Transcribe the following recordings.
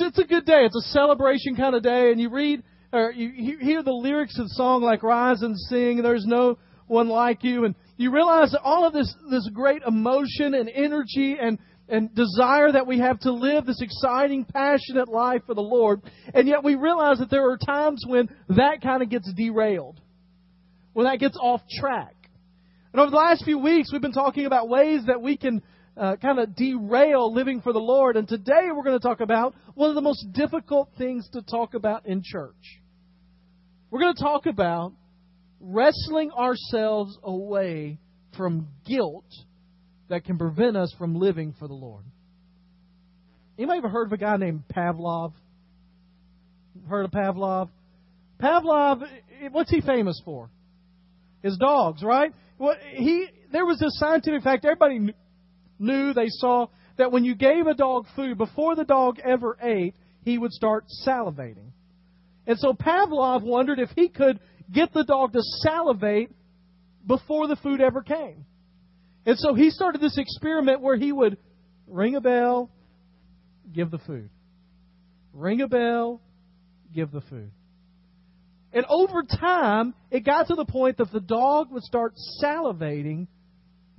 it's it's a good day. It's a celebration kind of day, and you read or you hear the lyrics of the song like "Rise and Sing." There's no one like you, and you realize that all of this this great emotion and energy and and desire that we have to live this exciting, passionate life for the Lord, and yet we realize that there are times when that kind of gets derailed, when that gets off track. And over the last few weeks, we've been talking about ways that we can uh, kind of derail living for the Lord. And today we're going to talk about one of the most difficult things to talk about in church. We're going to talk about wrestling ourselves away from guilt that can prevent us from living for the Lord. Anybody ever heard of a guy named Pavlov? Heard of Pavlov? Pavlov, what's he famous for? His dogs, right? Well, he there was this scientific fact everybody knew, they saw that when you gave a dog food, before the dog ever ate, he would start salivating. And so Pavlov wondered if he could get the dog to salivate before the food ever came. And so he started this experiment where he would ring a bell, give the food. Ring a bell, give the food. And over time, it got to the point that the dog would start salivating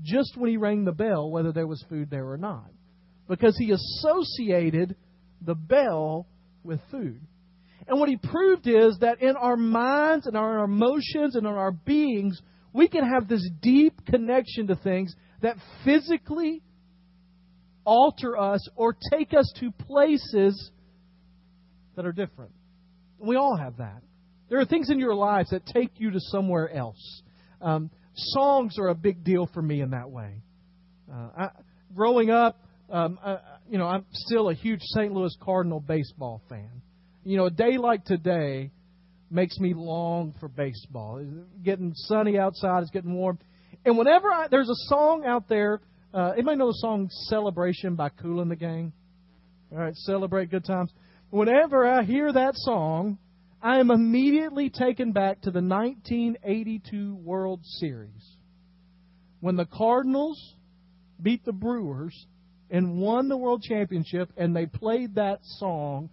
just when he rang the bell, whether there was food there or not. Because he associated the bell with food. And what he proved is that in our minds and our emotions and in our beings, we can have this deep connection to things that physically alter us or take us to places that are different. We all have that. There are things in your lives that take you to somewhere else. Um, songs are a big deal for me in that way. Uh, I, growing up, um, I, you know, I'm still a huge St. Louis Cardinal baseball fan. You know, a day like today makes me long for baseball. It's getting sunny outside, it's getting warm. And whenever I, there's a song out there, uh, anybody know the song Celebration by Kool and the Gang? All right, celebrate good times. Whenever I hear that song, I am immediately taken back to the 1982 World Series when the Cardinals beat the Brewers and won the World Championship, and they played that song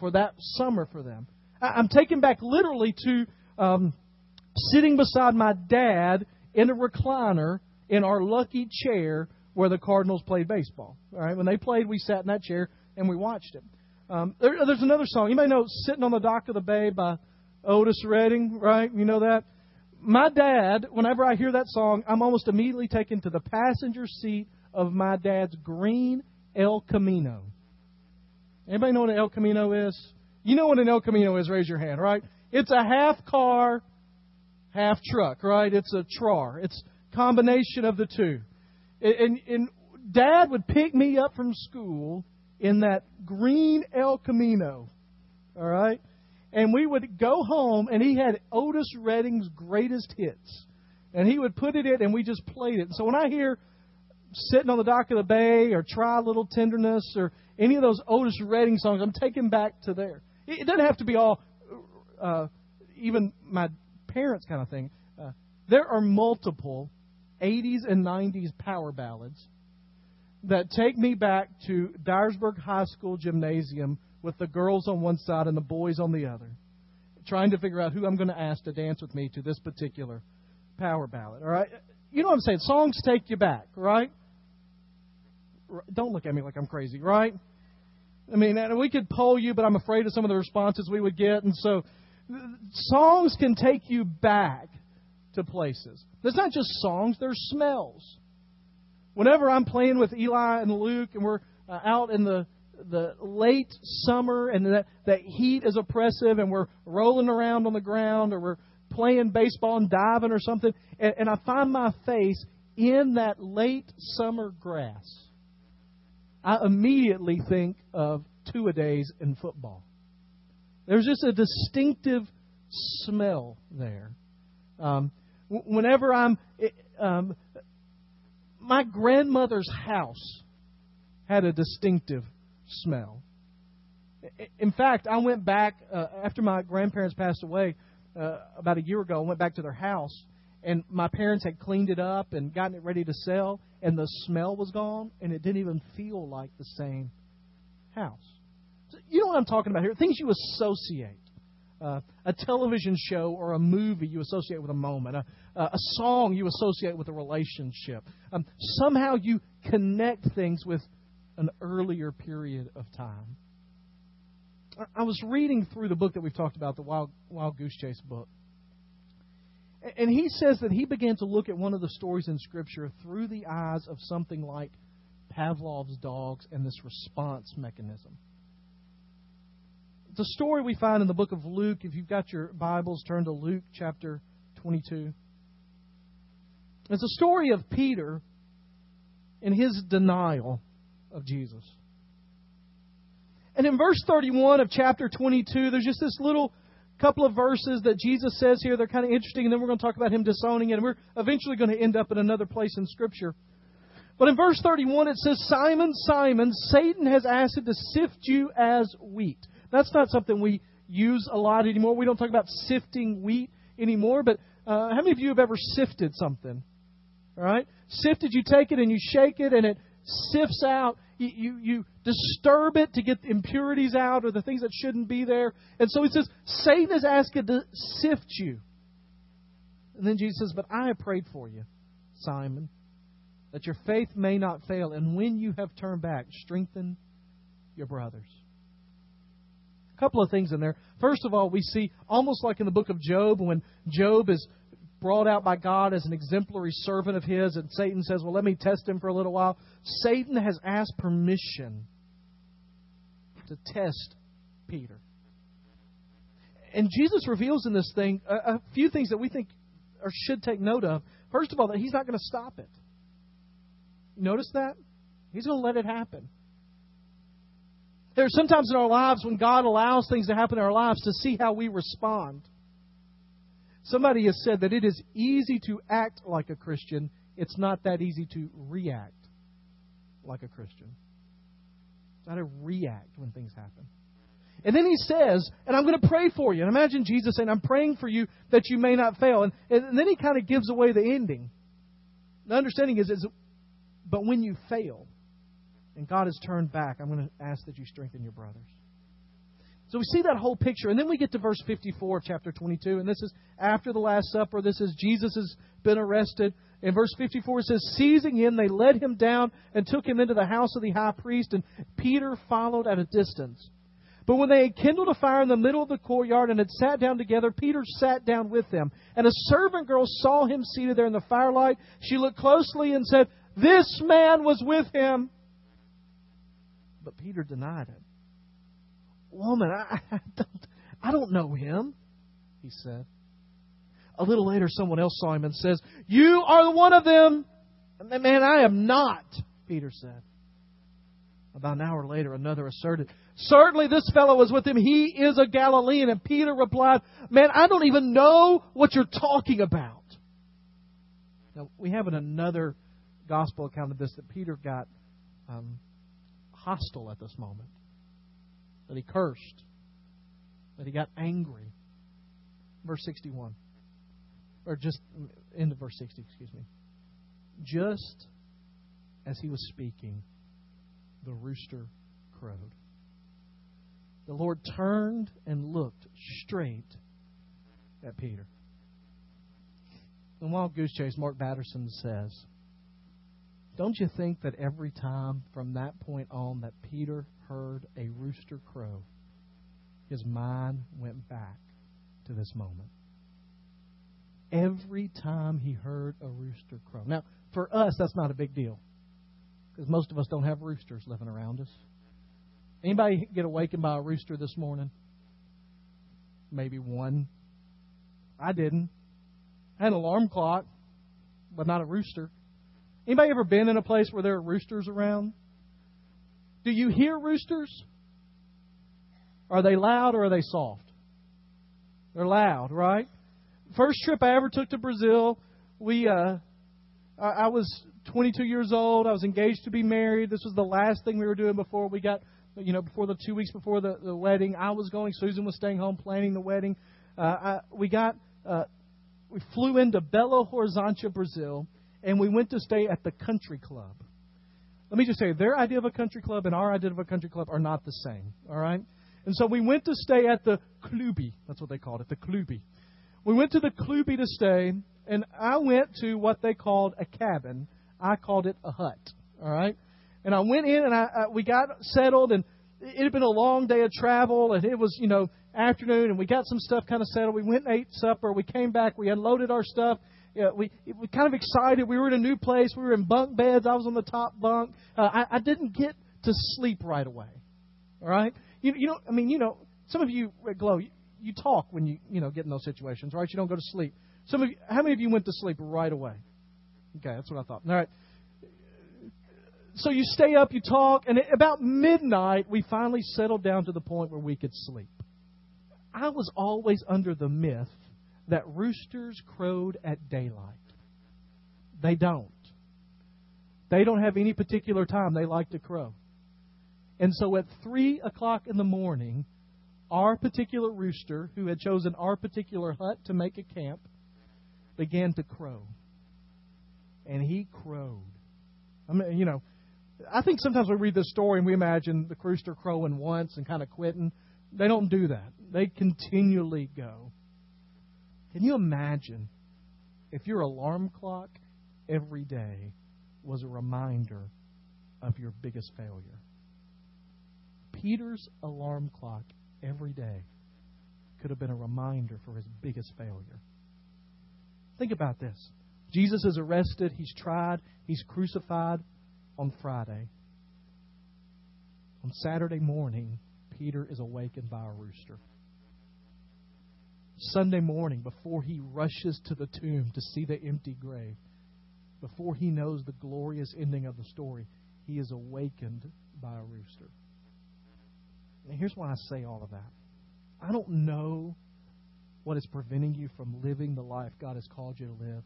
for that summer for them. I'm taken back literally to um, sitting beside my dad in a recliner in our lucky chair where the Cardinals played baseball. All right, when they played, we sat in that chair and we watched it. Um, there, there's another song. You may know Sitting on the Dock of the Bay by Otis Redding, right? You know that? My dad, whenever I hear that song, I'm almost immediately taken to the passenger seat of my dad's green El Camino. Anybody know what an El Camino is? You know what an El Camino is, raise your hand, right? It's a half car, half truck, right? It's a trar. It's combination of the two. And, and dad would pick me up from school in that green El Camino. All right? And we would go home, and he had Otis Redding's greatest hits. And he would put it in, and we just played it. so when I hear Sitting on the Dock of the Bay or Try a Little Tenderness or any of those Otis Redding songs, I'm taken back to there. It doesn't have to be all, uh, even my parents' kind of thing. Uh, there are multiple 80s and 90s power ballads that take me back to Dyersburg High School gymnasium with the girls on one side and the boys on the other, trying to figure out who I'm going to ask to dance with me to this particular power ballad. All right, you know what I'm saying? Songs take you back, right? Don't look at me like I'm crazy, right? I mean, we could poll you, but I'm afraid of some of the responses we would get, and so songs can take you back to places. There's not just songs; there's smells. Whenever I'm playing with Eli and Luke, and we're uh, out in the the late summer, and that that heat is oppressive, and we're rolling around on the ground, or we're playing baseball and diving or something, and, and I find my face in that late summer grass, I immediately think of two a days in football. There's just a distinctive smell there. Um, whenever I'm um, my grandmother's house had a distinctive smell. In fact, I went back uh, after my grandparents passed away uh, about a year ago. I went back to their house, and my parents had cleaned it up and gotten it ready to sell, and the smell was gone, and it didn't even feel like the same house. So, you know, what I'm talking about here. Things you associate. Uh, a television show or a movie you associate with a moment, a, a song you associate with a relationship. Um, somehow you connect things with an earlier period of time. I was reading through the book that we've talked about, the Wild, Wild Goose Chase book. And he says that he began to look at one of the stories in Scripture through the eyes of something like Pavlov's dogs and this response mechanism. The story we find in the book of Luke, if you've got your Bibles, turn to Luke chapter 22. It's a story of Peter and his denial of Jesus. And in verse 31 of chapter 22, there's just this little couple of verses that Jesus says here. They're kind of interesting, and then we're going to talk about him disowning it, and we're eventually going to end up in another place in Scripture. But in verse 31, it says, Simon, Simon, Satan has asked to sift you as wheat. That's not something we use a lot anymore. We don't talk about sifting wheat anymore, but uh, how many of you have ever sifted something? All right? Sifted, you take it and you shake it, and it sifts out you, you, you disturb it to get the impurities out or the things that shouldn't be there. And so he says, Satan is asking to sift you. And then Jesus says, But I have prayed for you, Simon, that your faith may not fail. And when you have turned back, strengthen your brothers. A couple of things in there. First of all, we see almost like in the book of Job, when Job is brought out by God as an exemplary servant of His, and Satan says, Well, let me test him for a little while. Satan has asked permission to test Peter. And Jesus reveals in this thing a, a few things that we think or should take note of. First of all, that He's not going to stop it. Notice that? He's going to let it happen. There are sometimes in our lives when God allows things to happen in our lives to see how we respond. Somebody has said that it is easy to act like a Christian, it's not that easy to react like a Christian. It's how to react when things happen. And then he says, and I'm going to pray for you. And imagine Jesus saying, I'm praying for you that you may not fail. And, and then he kind of gives away the ending. The understanding is, is, but when you fail and God has turned back, I'm going to ask that you strengthen your brothers. So we see that whole picture. And then we get to verse 54 of chapter 22. And this is after the Last Supper. This is Jesus has been arrested. In verse 54 it says, Seizing him, they led him down and took him into the house of the high priest. And Peter followed at a distance. But when they had kindled a fire in the middle of the courtyard and had sat down together, Peter sat down with them. And a servant girl saw him seated there in the firelight. She looked closely and said, This man was with him. But Peter denied it. Woman, I, I, don't, I don't know him, he said. A little later, someone else saw him and says, You are one of them. Man, I am not, Peter said. About an hour later, another asserted, Certainly this fellow was with him. He is a Galilean. And Peter replied, Man, I don't even know what you're talking about. Now, we have another gospel account of this that Peter got um, hostile at this moment that he cursed, that he got angry. Verse 61. Or just end of verse 60, excuse me. Just as he was speaking, the rooster crowed. The Lord turned and looked straight at Peter. In Wild Goose Chase, Mark Batterson says, Don't you think that every time from that point on that Peter heard a rooster crow, his mind went back to this moment. Every time he heard a rooster crow. Now, for us, that's not a big deal because most of us don't have roosters living around us. Anybody get awakened by a rooster this morning? Maybe one. I didn't. I had an alarm clock, but not a rooster. Anybody ever been in a place where there are roosters around? Do you hear roosters? Are they loud or are they soft? They're loud, right? First trip I ever took to Brazil, we uh, I, was 22 years old. I was engaged to be married. This was the last thing we were doing before we got, you know, before the two weeks before the, the wedding. I was going. Susan was staying home planning the wedding. Uh, I, we got, uh, we flew into Belo Horizonte, Brazil, and we went to stay at the country club. Let me just say, their idea of a country club and our idea of a country club are not the same. All right? And so we went to stay at the Klubi. That's what they called it, the Klubi. We went to the Klubi to stay, and I went to what they called a cabin. I called it a hut. All right? And I went in and I, I we got settled and it had been a long day of travel and it was, you know, afternoon and we got some stuff kind of settled. We went and ate supper. We came back. We unloaded our stuff. Yeah, we we kind of excited. We were in a new place. We were in bunk beds. I was on the top bunk. Uh, I, I didn't get to sleep right away. All right, you you know I mean you know some of you at Glow you, you talk when you you know get in those situations, right? You don't go to sleep. Some of you, how many of you went to sleep right away? Okay, that's what I thought. All right. So you stay up, you talk, and about midnight we finally settled down to the point where we could sleep. I was always under the myth that roosters crowed at daylight. They don't. They don't have any particular time they like to crow. And so at 3 o'clock in the morning, our particular rooster, who had chosen our particular hut to make a camp, began to crow. And he crowed. I mean, you know, I think sometimes we read this story and we imagine the rooster crowing once and kind of quitting. They don't do that. They continually go. Can you imagine if your alarm clock every day was a reminder of your biggest failure? Peter's alarm clock every day could have been a reminder for his biggest failure. Think about this. Jesus is arrested, he's tried, he's crucified on Friday. On Saturday morning, Peter is awakened by a rooster. Sunday morning, before he rushes to the tomb to see the empty grave, before he knows the glorious ending of the story, he is awakened by a rooster. And here's why I say all of that. I don't know what is preventing you from living the life God has called you to live,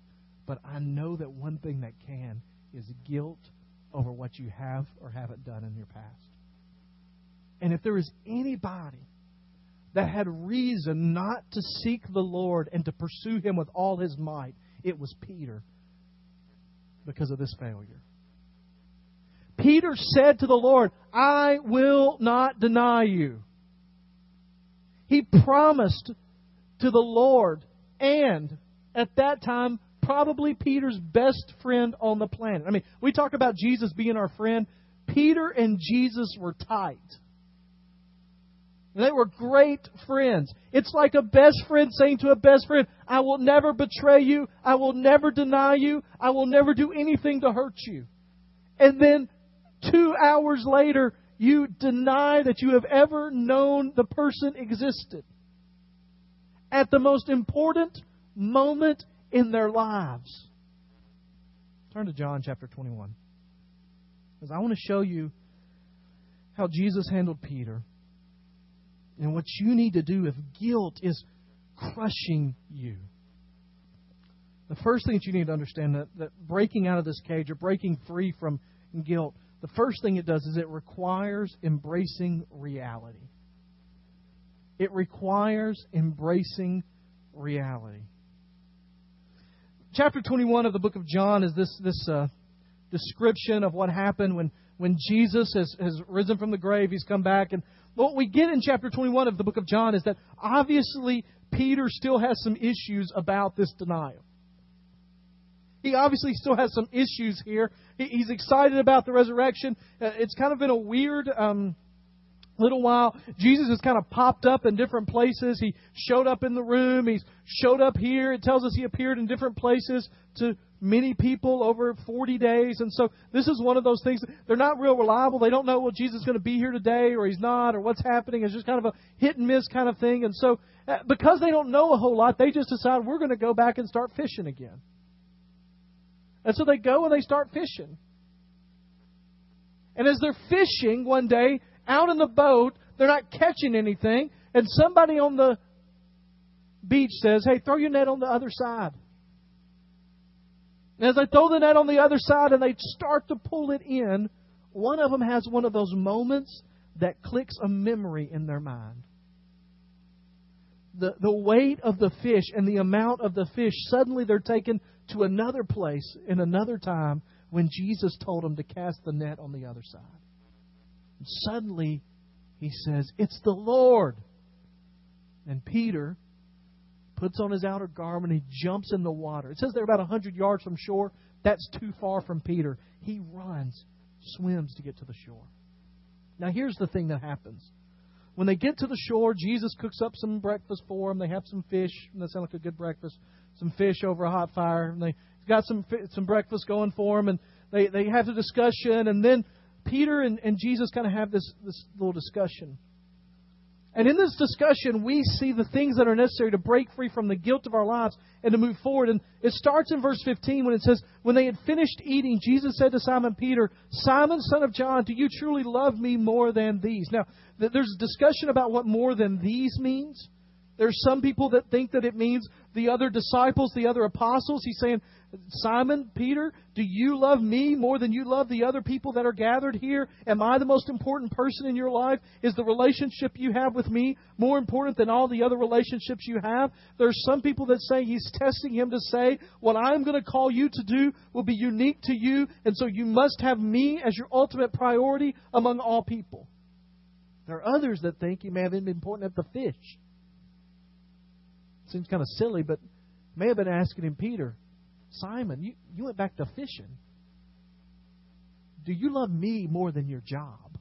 but I know that one thing that can is guilt over what you have or haven't done in your past. And if there is anybody that had reason not to seek the Lord and to pursue Him with all his might, it was Peter because of this failure. Peter said to the Lord, I will not deny you. He promised to the Lord and at that time probably Peter's best friend on the planet. I mean, we talk about Jesus being our friend. Peter and Jesus were tight. They were great friends. It's like a best friend saying to a best friend, I will never betray you. I will never deny you. I will never do anything to hurt you. And then two hours later, you deny that you have ever known the person existed. At the most important moment in their lives. Turn to John chapter 21. Because I want to show you how Jesus handled Peter and what you need to do if guilt is crushing you. The first thing that you need to understand that, that breaking out of this cage or breaking free from guilt, the first thing it does is it requires embracing reality. It requires embracing reality. Chapter 21 of the book of John is this, this uh, description of what happened when, when Jesus has, has risen from the grave. He's come back. And what we get in chapter 21 of the book of John is that obviously Peter still has some issues about this denial. He obviously still has some issues here. He's excited about the resurrection. Uh, it's kind of been a weird um, little while. Jesus has kind of popped up in different places. He showed up in the room. He's showed up here. It tells us he appeared in different places to many people over 40 days. And so this is one of those things. They're not real reliable. They don't know, well, Jesus is going to be here today or he's not or what's happening. It's just kind of a hit and miss kind of thing. And so uh, because they don't know a whole lot, they just decide we're going to go back and start fishing again. And so they go and they start fishing. And as they're fishing one day out in the boat, they're not catching anything. And somebody on the beach says, Hey, throw your net on the other side. And as they throw the net on the other side and they start to pull it in, one of them has one of those moments that clicks a memory in their mind. The, the weight of the fish and the amount of the fish, suddenly they're taken to another place in another time when Jesus told them to cast the net on the other side. And suddenly, he says, It's the Lord. And Peter puts on his outer garment, he jumps in the water. It says they're about a 100 yards from shore. That's too far from Peter. He runs, swims to get to the shore. Now, here's the thing that happens. When they get to the shore, Jesus cooks up some breakfast for them. They have some fish. That sounds like a good breakfast. Some fish over a hot fire. And they got some some breakfast going for them, and they they have the discussion. And then Peter and, and Jesus kind of have this this little discussion. And in this discussion, we see the things that are necessary to break free from the guilt of our lives and to move forward. And it starts in verse 15 when it says, When they had finished eating, Jesus said to Simon Peter, Simon, son of John, do you truly love me more than these? Now, there's a discussion about what more than these means. There's some people that think that it means the other disciples, the other apostles. He's saying, Simon, Peter, do you love me more than you love the other people that are gathered here? Am I the most important person in your life? Is the relationship you have with me more important than all the other relationships you have? There's some people that say he's testing him to say, what I'm going to call you to do will be unique to you, and so you must have me as your ultimate priority among all people. There are others that think he may have been important at the fish. Seems kind of silly, but may have been asking him, Peter, Simon, you, you went back to fishing. Do you love me more than your job,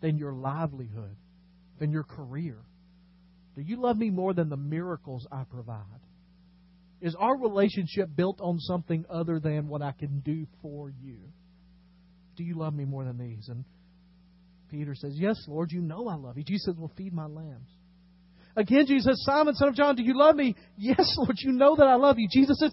than your livelihood, than your career? Do you love me more than the miracles I provide? Is our relationship built on something other than what I can do for you? Do you love me more than these? And Peter says, Yes, Lord, you know I love you. Jesus says, Well, feed my lambs. Again, Jesus says, Simon, son of John, do you love me? Yes, Lord, you know that I love you. Jesus says,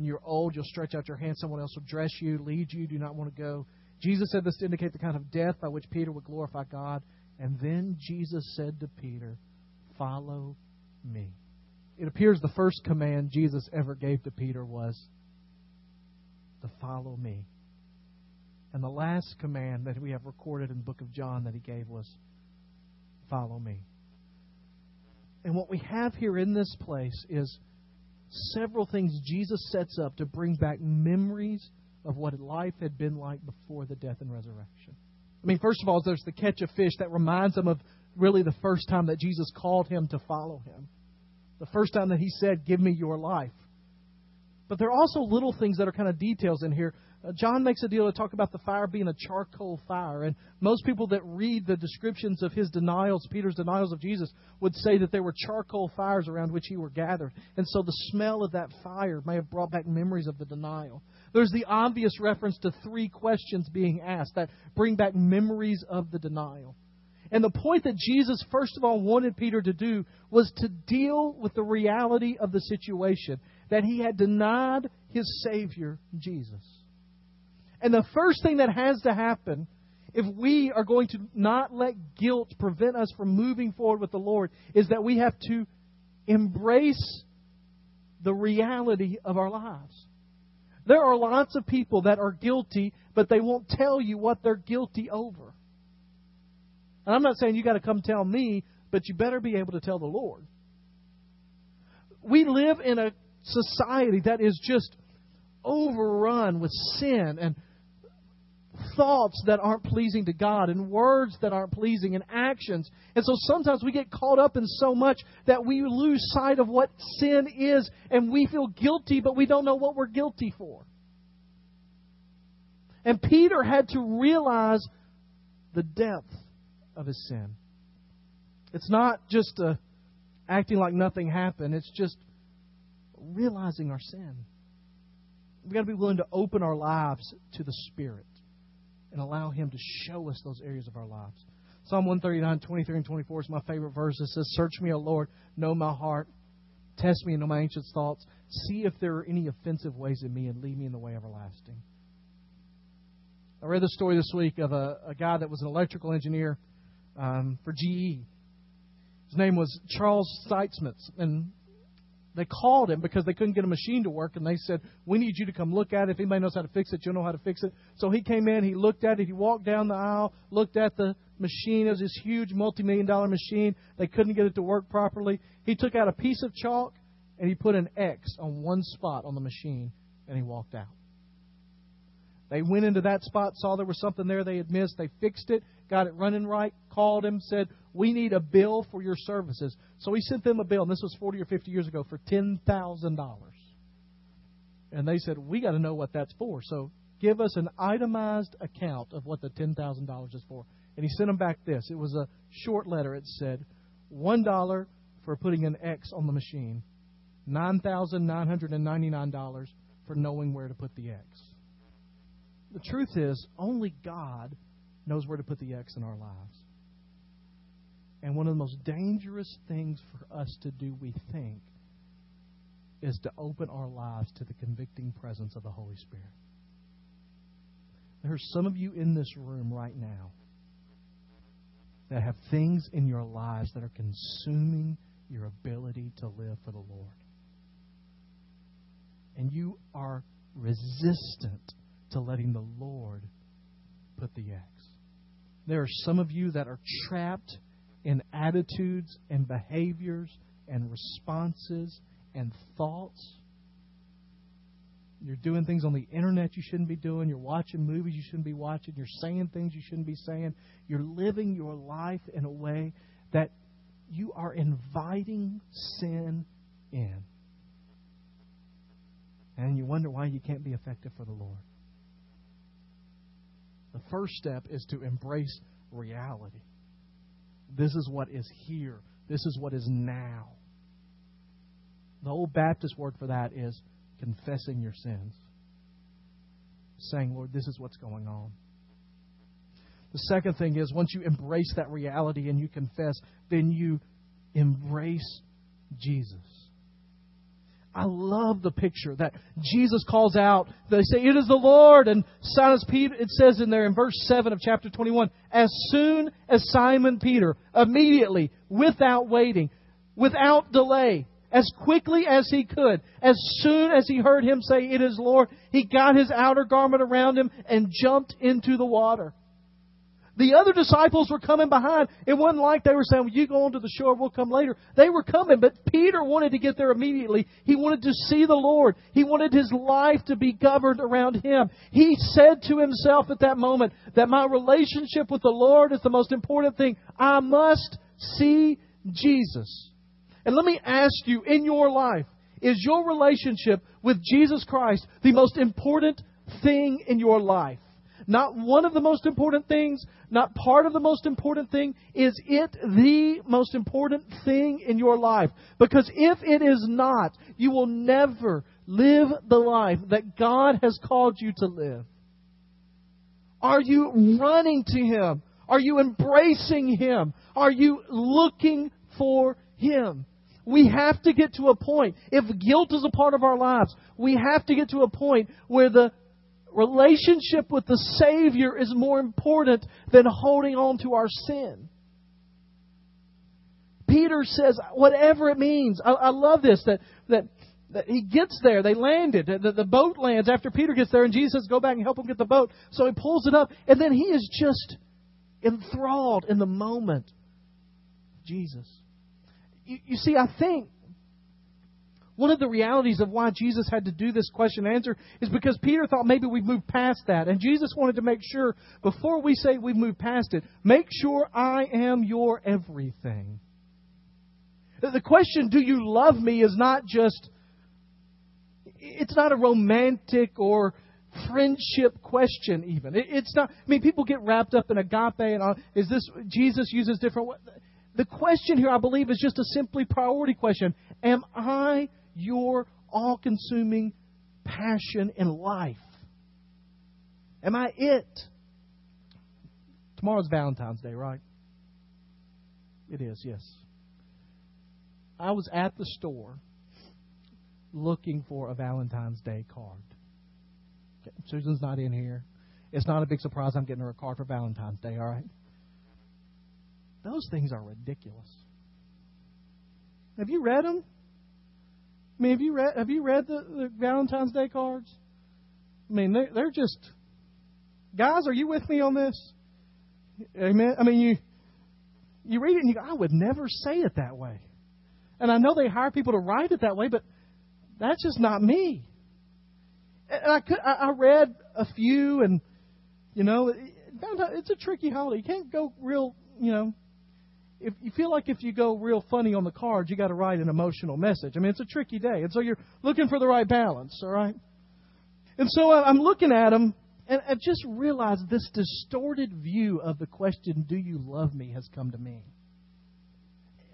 When you're old, you'll stretch out your hand, someone else will dress you, lead you, do not want to go. Jesus said this to indicate the kind of death by which Peter would glorify God. And then Jesus said to Peter, Follow me. It appears the first command Jesus ever gave to Peter was to follow me. And the last command that we have recorded in the book of John that he gave was, Follow me. And what we have here in this place is several things Jesus sets up to bring back memories of what life had been like before the death and resurrection. I mean, first of all, there's the catch of fish that reminds him of really the first time that Jesus called him to follow him. The first time that he said, Give me your life. But there are also little things that are kind of details in here Uh, John makes a deal to talk about the fire being a charcoal fire. And most people that read the descriptions of his denials, Peter's denials of Jesus, would say that there were charcoal fires around which he were gathered. And so the smell of that fire may have brought back memories of the denial. There's the obvious reference to three questions being asked that bring back memories of the denial. And the point that Jesus, first of all, wanted Peter to do was to deal with the reality of the situation that he had denied his Savior, Jesus. And the first thing that has to happen if we are going to not let guilt prevent us from moving forward with the Lord is that we have to embrace the reality of our lives. There are lots of people that are guilty, but they won't tell you what they're guilty over. And I'm not saying you got to come tell me, but you better be able to tell the Lord. We live in a society that is just overrun with sin and thoughts that aren't pleasing to God and words that aren't pleasing and actions. And so sometimes we get caught up in so much that we lose sight of what sin is and we feel guilty, but we don't know what we're guilty for. And Peter had to realize the depth of his sin. It's not just a, uh, acting like nothing happened, it's just realizing our sin. We've got to be willing to open our lives to the Spirit and allow Him to show us those areas of our lives. Psalm 139, 23 and 24 is my favorite verse. It says, Search me, O Lord, know my heart, test me and know my anxious thoughts. See if there are any offensive ways in me and lead me in the way everlasting. I read the story this week of a, a guy that was an electrical engineer um, for GE. His name was Charles Steinmetz, and they called him because they couldn't get a machine to work, and they said, "We need you to come look at it. If anybody knows how to fix it, you'll know how to fix it." So he came in, he looked at it, he walked down the aisle, looked at the machine. It was this huge multi-million dollar machine. They couldn't get it to work properly. He took out a piece of chalk and he put an X on one spot on the machine, and he walked out. They went into that spot, saw there was something there they had missed. They fixed it, got it running right, called him, said, We need a bill for your services. So he sent them a bill, and this was 40 or 50 years ago, for $10,000. And they said, We got to know what that's for. So give us an itemized account of what the $10,000 is for. And he sent them back this. It was a short letter. It said, $1 for putting an X on the machine, $9,999 for knowing where to put the X the truth is, only God knows where to put the X in our lives. And one of the most dangerous things for us to do, we think, is to open our lives to the convicting presence of the Holy Spirit. There are some of you in this room right now that have things in your lives that are consuming your ability to live for the Lord. And you are resistant to letting the Lord put the X. There are some of you that are trapped in attitudes and behaviors and responses and thoughts. You're doing things on the internet you shouldn't be doing. You're watching movies you shouldn't be watching. You're saying things you shouldn't be saying. You're living your life in a way that you are inviting sin in. And you wonder why you can't be effective for the Lord. The first step is to embrace reality. This is what is here. This is what is now. The old Baptist word for that is confessing your sins. Saying, Lord, this is what's going on. The second thing is once you embrace that reality and you confess, then you embrace Jesus. I love the picture that Jesus calls out. They say, It is the Lord. And Simon Peter, it says in there in verse 7 of chapter 21, as soon as Simon Peter, immediately, without waiting, without delay, as quickly as he could, as soon as he heard him say, It is Lord, he got his outer garment around him and jumped into the water. The other disciples were coming behind. It wasn't like they were saying, well, you go on to the shore, we'll come later. They were coming, but Peter wanted to get there immediately. He wanted to see the Lord. He wanted his life to be governed around him. He said to himself at that moment that my relationship with the Lord is the most important thing. I must see Jesus. And let me ask you, in your life, is your relationship with Jesus Christ the most important thing in your life? Not one of the most important things, not part of the most important thing. Is it the most important thing in your life? Because if it is not, you will never live the life that God has called you to live. Are you running to Him? Are you embracing Him? Are you looking for Him? We have to get to a point, if guilt is a part of our lives, we have to get to a point where the relationship with the Savior is more important than holding on to our sin. Peter says, whatever it means. I, I love this that, that that he gets there. They landed. The, the boat lands after Peter gets there, and Jesus says, "Go back and help him get the boat." So he pulls it up, and then he is just enthralled in the moment. Jesus. You, you see, I think one of the realities of why Jesus had to do this question and answer is because Peter thought maybe we've moved past that. And Jesus wanted to make sure, before we say we've moved past it, make sure I am your everything. The question, do you love me, is not just, it's not a romantic or friendship question even. It's not, I mean, people get wrapped up in agape and all, is this, Jesus uses different, the question here, I believe, is just a simply priority question. Am I your all consuming passion in life? Am I it? Tomorrow's Valentine's Day, right? It is, yes. I was at the store looking for a Valentine's Day card. Susan's not in here. It's not a big surprise I'm getting her a card for Valentine's Day, all right? Those things are ridiculous. Have you read them? I mean, have you read have you read the, the Valentine's Day cards? I mean, they're, they're just guys. Are you with me on this? Amen. I mean, you you read it and you go, I would never say it that way. And I know they hire people to write it that way, but that's just not me. And I could I, I read a few, and you know, it's a tricky holiday. You can't go real, you know. If you feel like if you go real funny on the cards, you got to write an emotional message. I mean, it's a tricky day, and so you're looking for the right balance. All right. And so I'm looking at them, and I just realized this distorted view of the question, "Do you love me?" has come to me.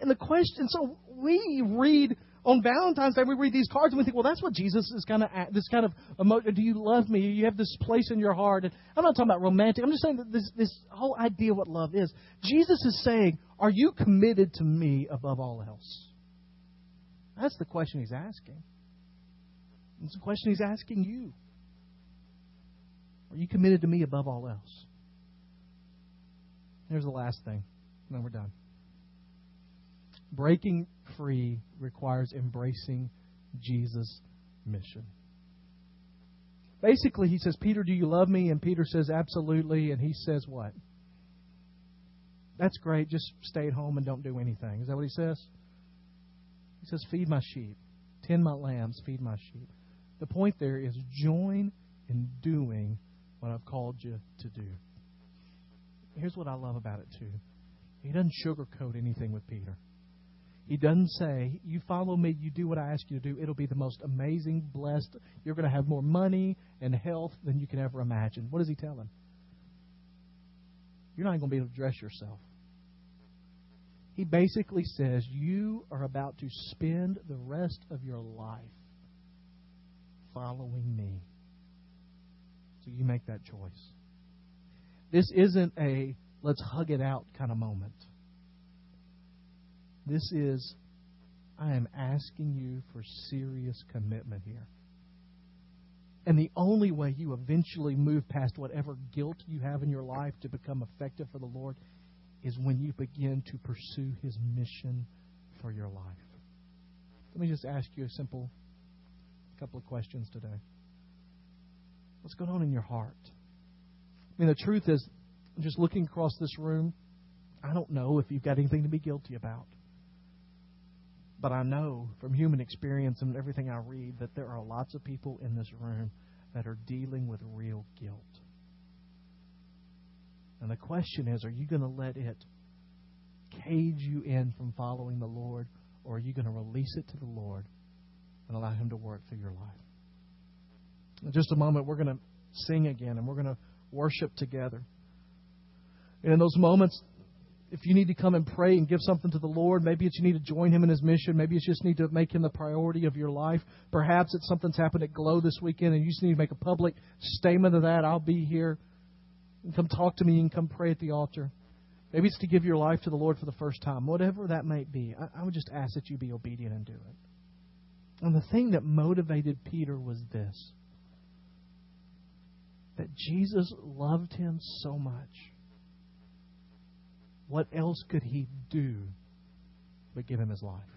And the question, so we read on Valentine's Day, we read these cards and we think, well, that's what Jesus is kind of this kind of emotion. Do you love me? You have this place in your heart. And I'm not talking about romantic. I'm just saying that this this whole idea of what love is. Jesus is saying, are you committed to me above all else? That's the question he's asking. It's the question he's asking you. Are you committed to me above all else? Here's the last thing, and then we're done. Breaking free requires embracing Jesus' mission. Basically, he says, Peter, do you love me? And Peter says, absolutely. And he says, what? That's great. Just stay at home and don't do anything. Is that what he says? He says, feed my sheep. Tend my lambs, feed my sheep. The point there is join in doing what I've called you to do. Here's what I love about it, too. He doesn't sugarcoat anything with Peter. He doesn't say, You follow me, you do what I ask you to do. It'll be the most amazing, blessed. You're going to have more money and health than you can ever imagine. What does he tell him? You're not going to be able to dress yourself. He basically says, You are about to spend the rest of your life following me. So you make that choice. This isn't a let's hug it out kind of moment. This is, I am asking you for serious commitment here. And the only way you eventually move past whatever guilt you have in your life to become effective for the Lord is when you begin to pursue His mission for your life. Let me just ask you a simple couple of questions today. What's going on in your heart? I mean, the truth is, just looking across this room, I don't know if you've got anything to be guilty about. But I know from human experience and everything I read that there are lots of people in this room that are dealing with real guilt. And the question is are you going to let it cage you in from following the Lord, or are you going to release it to the Lord and allow Him to work through your life? In just a moment, we're going to sing again and we're going to worship together. And in those moments, if you need to come and pray and give something to the Lord, maybe it's you need to join Him in His mission. Maybe it's just need to make Him the priority of your life. Perhaps it's something's happened at Glow this weekend and you just need to make a public statement of that. I'll be here. And come talk to me and come pray at the altar. Maybe it's to give your life to the Lord for the first time. Whatever that may be, I, I would just ask that you be obedient and do it. And the thing that motivated Peter was this that Jesus loved him so much what else could he do but give him his life?